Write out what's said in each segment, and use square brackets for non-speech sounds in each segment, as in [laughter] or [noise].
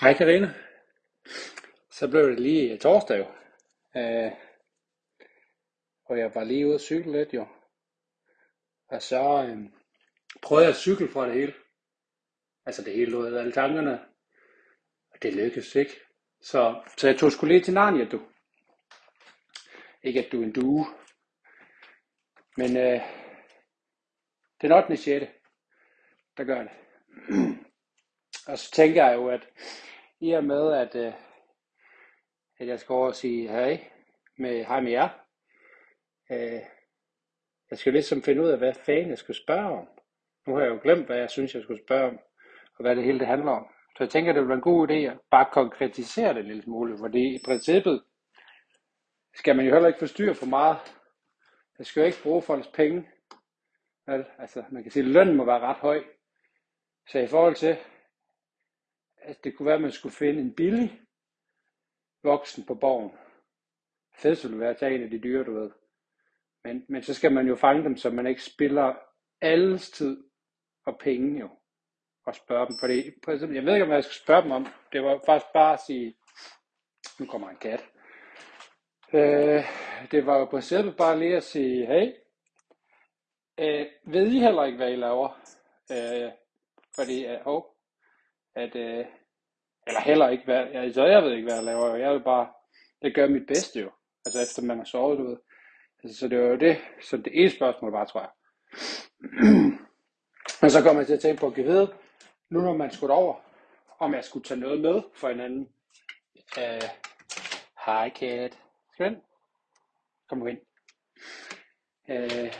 Hej Karina. Så blev det lige torsdag jo. Øh, og jeg var lige ude at cykle lidt jo. Og så øh, prøvede jeg at cykle fra det hele. Altså det hele ud af alle tankerne. Og det lykkedes ikke. Så, så jeg tog sgu lige til Narnia, du. Ikke at du er en due. Men øh, den 8. 6. der gør det. [clears throat] og så tænker jeg jo, at i og med, at, øh, at jeg skal over og sige hej med, hej med jer, øh, jeg skal ligesom finde ud af, hvad fanden jeg skal spørge om. Nu har jeg jo glemt, hvad jeg synes, jeg skulle spørge om, og hvad det hele det handler om. Så jeg tænker, det ville være en god idé at bare konkretisere det en lille smule, fordi i princippet skal man jo heller ikke forstyrre for meget. Jeg skal jo ikke bruge folks penge. Altså, man kan sige, at lønnen må være ret høj. Så i forhold til, at det kunne være, at man skulle finde en billig voksen på borgen. Fedt ville være at tage en af de dyre, du ved. Men, men så skal man jo fange dem, så man ikke spiller alles tid og penge jo. Og spørge dem. Fordi, for eksempel, jeg ved ikke, om jeg skal spørge dem om. Det var faktisk bare at sige, nu kommer en kat. Øh, det var jo på selve bare lige at sige, hey, øh, ved I heller ikke, hvad I laver? Øh, fordi, øh, oh, at, øh, eller heller ikke, hvad, altså jeg ved ikke, hvad jeg laver, jeg vil bare, det gør mit bedste jo, altså efter man har sovet, du ved. Altså, så det var jo det, så det ene spørgsmål var, tror jeg. [clears throat] Men så kommer jeg til at tænke på, at vide, nu når man skulle over, om jeg skulle tage noget med for en anden. Øh, Hej Kat. Skal Kom nu ind. Uh,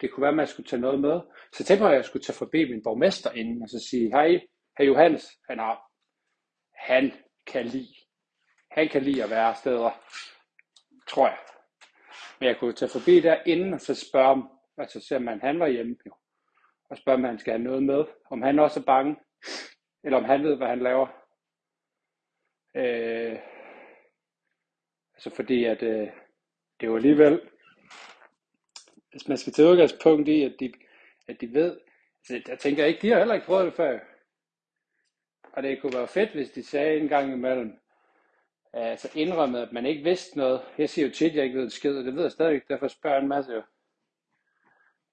det kunne være, at man skulle tage noget med. Så tænkte jeg, at jeg skulle tage forbi min borgmester inden, og så sige, hej, hej Johannes, han har, han kan lide, han kan lide at være steder, tror jeg. Men jeg kunne tage forbi der inden, og så spørge om, altså se om han handler hjemme, jo. Og spørge, om han skal have noget med, om han også er bange, eller om han ved, hvad han laver. Øh, altså fordi, at øh, det er jo alligevel, hvis man skal tage udgangspunkt i, at de, at de ved, altså jeg tænker ikke, de har heller ikke prøvet det før. Og det kunne være fedt, hvis de sagde en gang imellem, altså indrømmede, at man ikke vidste noget. Jeg siger jo tit, at jeg ikke ved en skid, og det ved jeg stadig derfor spørger jeg en masse jo.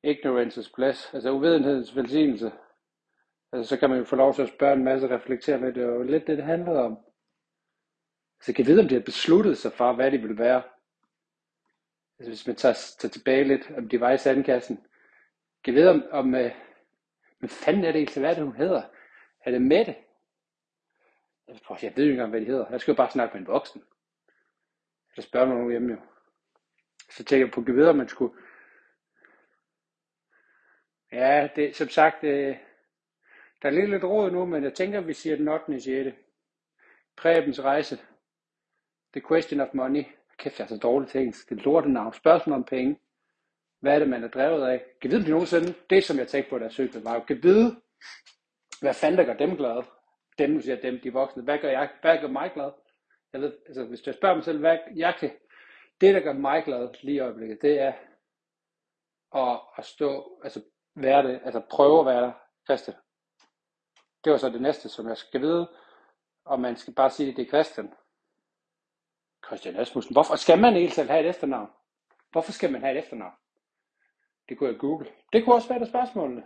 Ignorance is bliss, altså uvidenhedens velsignelse. Altså så kan man jo få lov til at spørge en masse, reflektere lidt, det var jo lidt det, det handlede om. Så jeg kan vide, om de har besluttet sig for, hvad de vil være. Altså hvis man tager, tager tilbage lidt, om de var i sandkassen. Kan vide, om, om øh, hvad fanden er det ikke, hvad det, hun hedder? Er det Mette? Jeg ved ikke engang, hvad de hedder. Jeg skal jo bare snakke med en voksen. Eller spørge nogen hjemme jo. Så tænker jeg på, at man skulle... Ja, det som sagt, øh, der er lidt lidt råd nu, men jeg tænker, at vi siger den 8. 6. Præbens rejse. The question of money. Kæft, jeg er så dårligt til engelsk. Det er lortenavn. Spørgsmål om penge. Hvad er det, man er drevet af? Kan vide, om de nogensinde, det som jeg tænkte på, der søgte, var jo, kan vide, hvad fanden der gør dem glade? Dem, nu siger dem, de voksne, hvad gør, jeg, hvad gør mig glad? Jeg ved, altså, hvis jeg spørger mig selv, hvad jeg kan, det der gør mig glad lige i øjeblikket, det er at, at stå, altså være det, altså prøve at være der, Christian. Det var så det næste, som jeg skal vide, og man skal bare sige, at det er Christian. Christian Asmussen. Hvorfor skal man helt selv have et efternavn? Hvorfor skal man have et efternavn? Det kunne jeg google. Det kunne også være det spørgsmålene.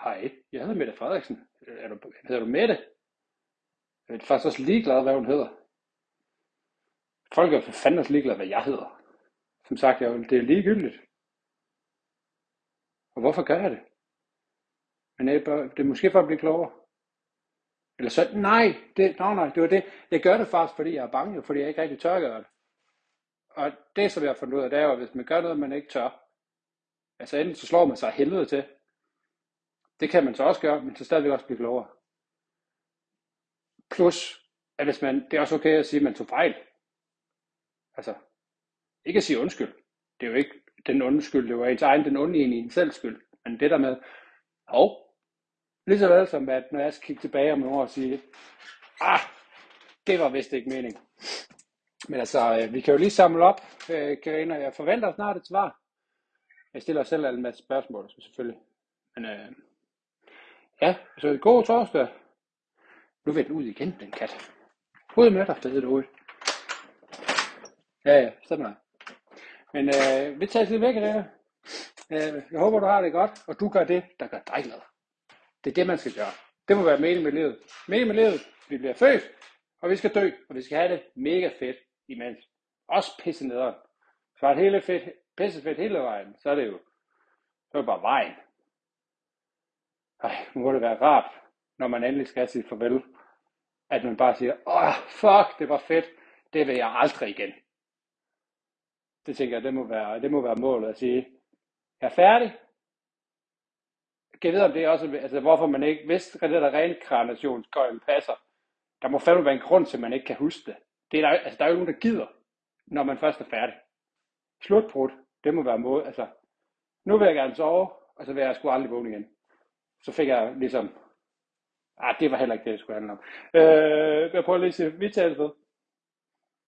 Hej, jeg hedder Mette Frederiksen. Er du, hedder du Mette? Jeg er faktisk også ligeglad, hvad hun hedder. Folk er for fanden også ligeglade, hvad jeg hedder. Som sagt, jeg, det er ligegyldigt. Og hvorfor gør jeg det? Men det er, det er måske for at blive klogere. Eller så, nej, det, nej, nej, det var det. Jeg gør det faktisk, fordi jeg er bange, fordi jeg ikke rigtig tør at gøre det. Og det, som jeg har fundet ud af, det er jo, at hvis man gør noget, man ikke tør, altså enten så slår man sig helvede til, det kan man så også gøre, men så stadigvæk også blive klogere. Plus, at hvis man, det er også okay at sige, at man tog fejl. Altså, ikke at sige undskyld. Det er jo ikke den undskyld, det var ens egen, den onde i en selv skyld. Men det der med, hov, lige så vel som at når jeg skal kigge tilbage om nogle år og sige, ah, det var vist ikke mening. Men altså, øh, vi kan jo lige samle op, øh, Karina. Jeg forventer snart et svar. Jeg stiller selv en masse spørgsmål, selvfølgelig. Men øh, Ja, så god torsdag. Nu vil den ud igen, den kat. Ud med dig, fede derude. Ja, ja, sådan er Men øh, vi tager lidt væk af det. Øh, jeg håber, du har det godt, og du gør det, der gør dig glad. Det er det, man skal gøre. Det må være meningen med livet. Meningen med livet, vi bliver født, og vi skal dø, og vi skal have det mega fedt imens. Også pisse nederen. Så er det hele fedt, pisse fedt hele vejen, så er det jo, så er det bare vejen. Ej, nu må det være rart, når man endelig skal sige farvel, at man bare siger, åh, fuck, det var fedt, det vil jeg aldrig igen. Det tænker jeg, det må være, det må være målet at sige, jeg er færdig. Kan jeg vide, om det er også, altså hvorfor man ikke, hvis det der reinkarnationsgøjlen passer, der må fandme være en grund til, at man ikke kan huske det. det er der, altså, der er jo nogen, der gider, når man først er færdig. Slutbrud, det må være måde, altså, nu vil jeg gerne sove, og så vil jeg sgu aldrig vågne igen. Så fik jeg ligesom, ah, det var heller ikke det, det skulle handle om. Øh, jeg prøver lige at se, vi taler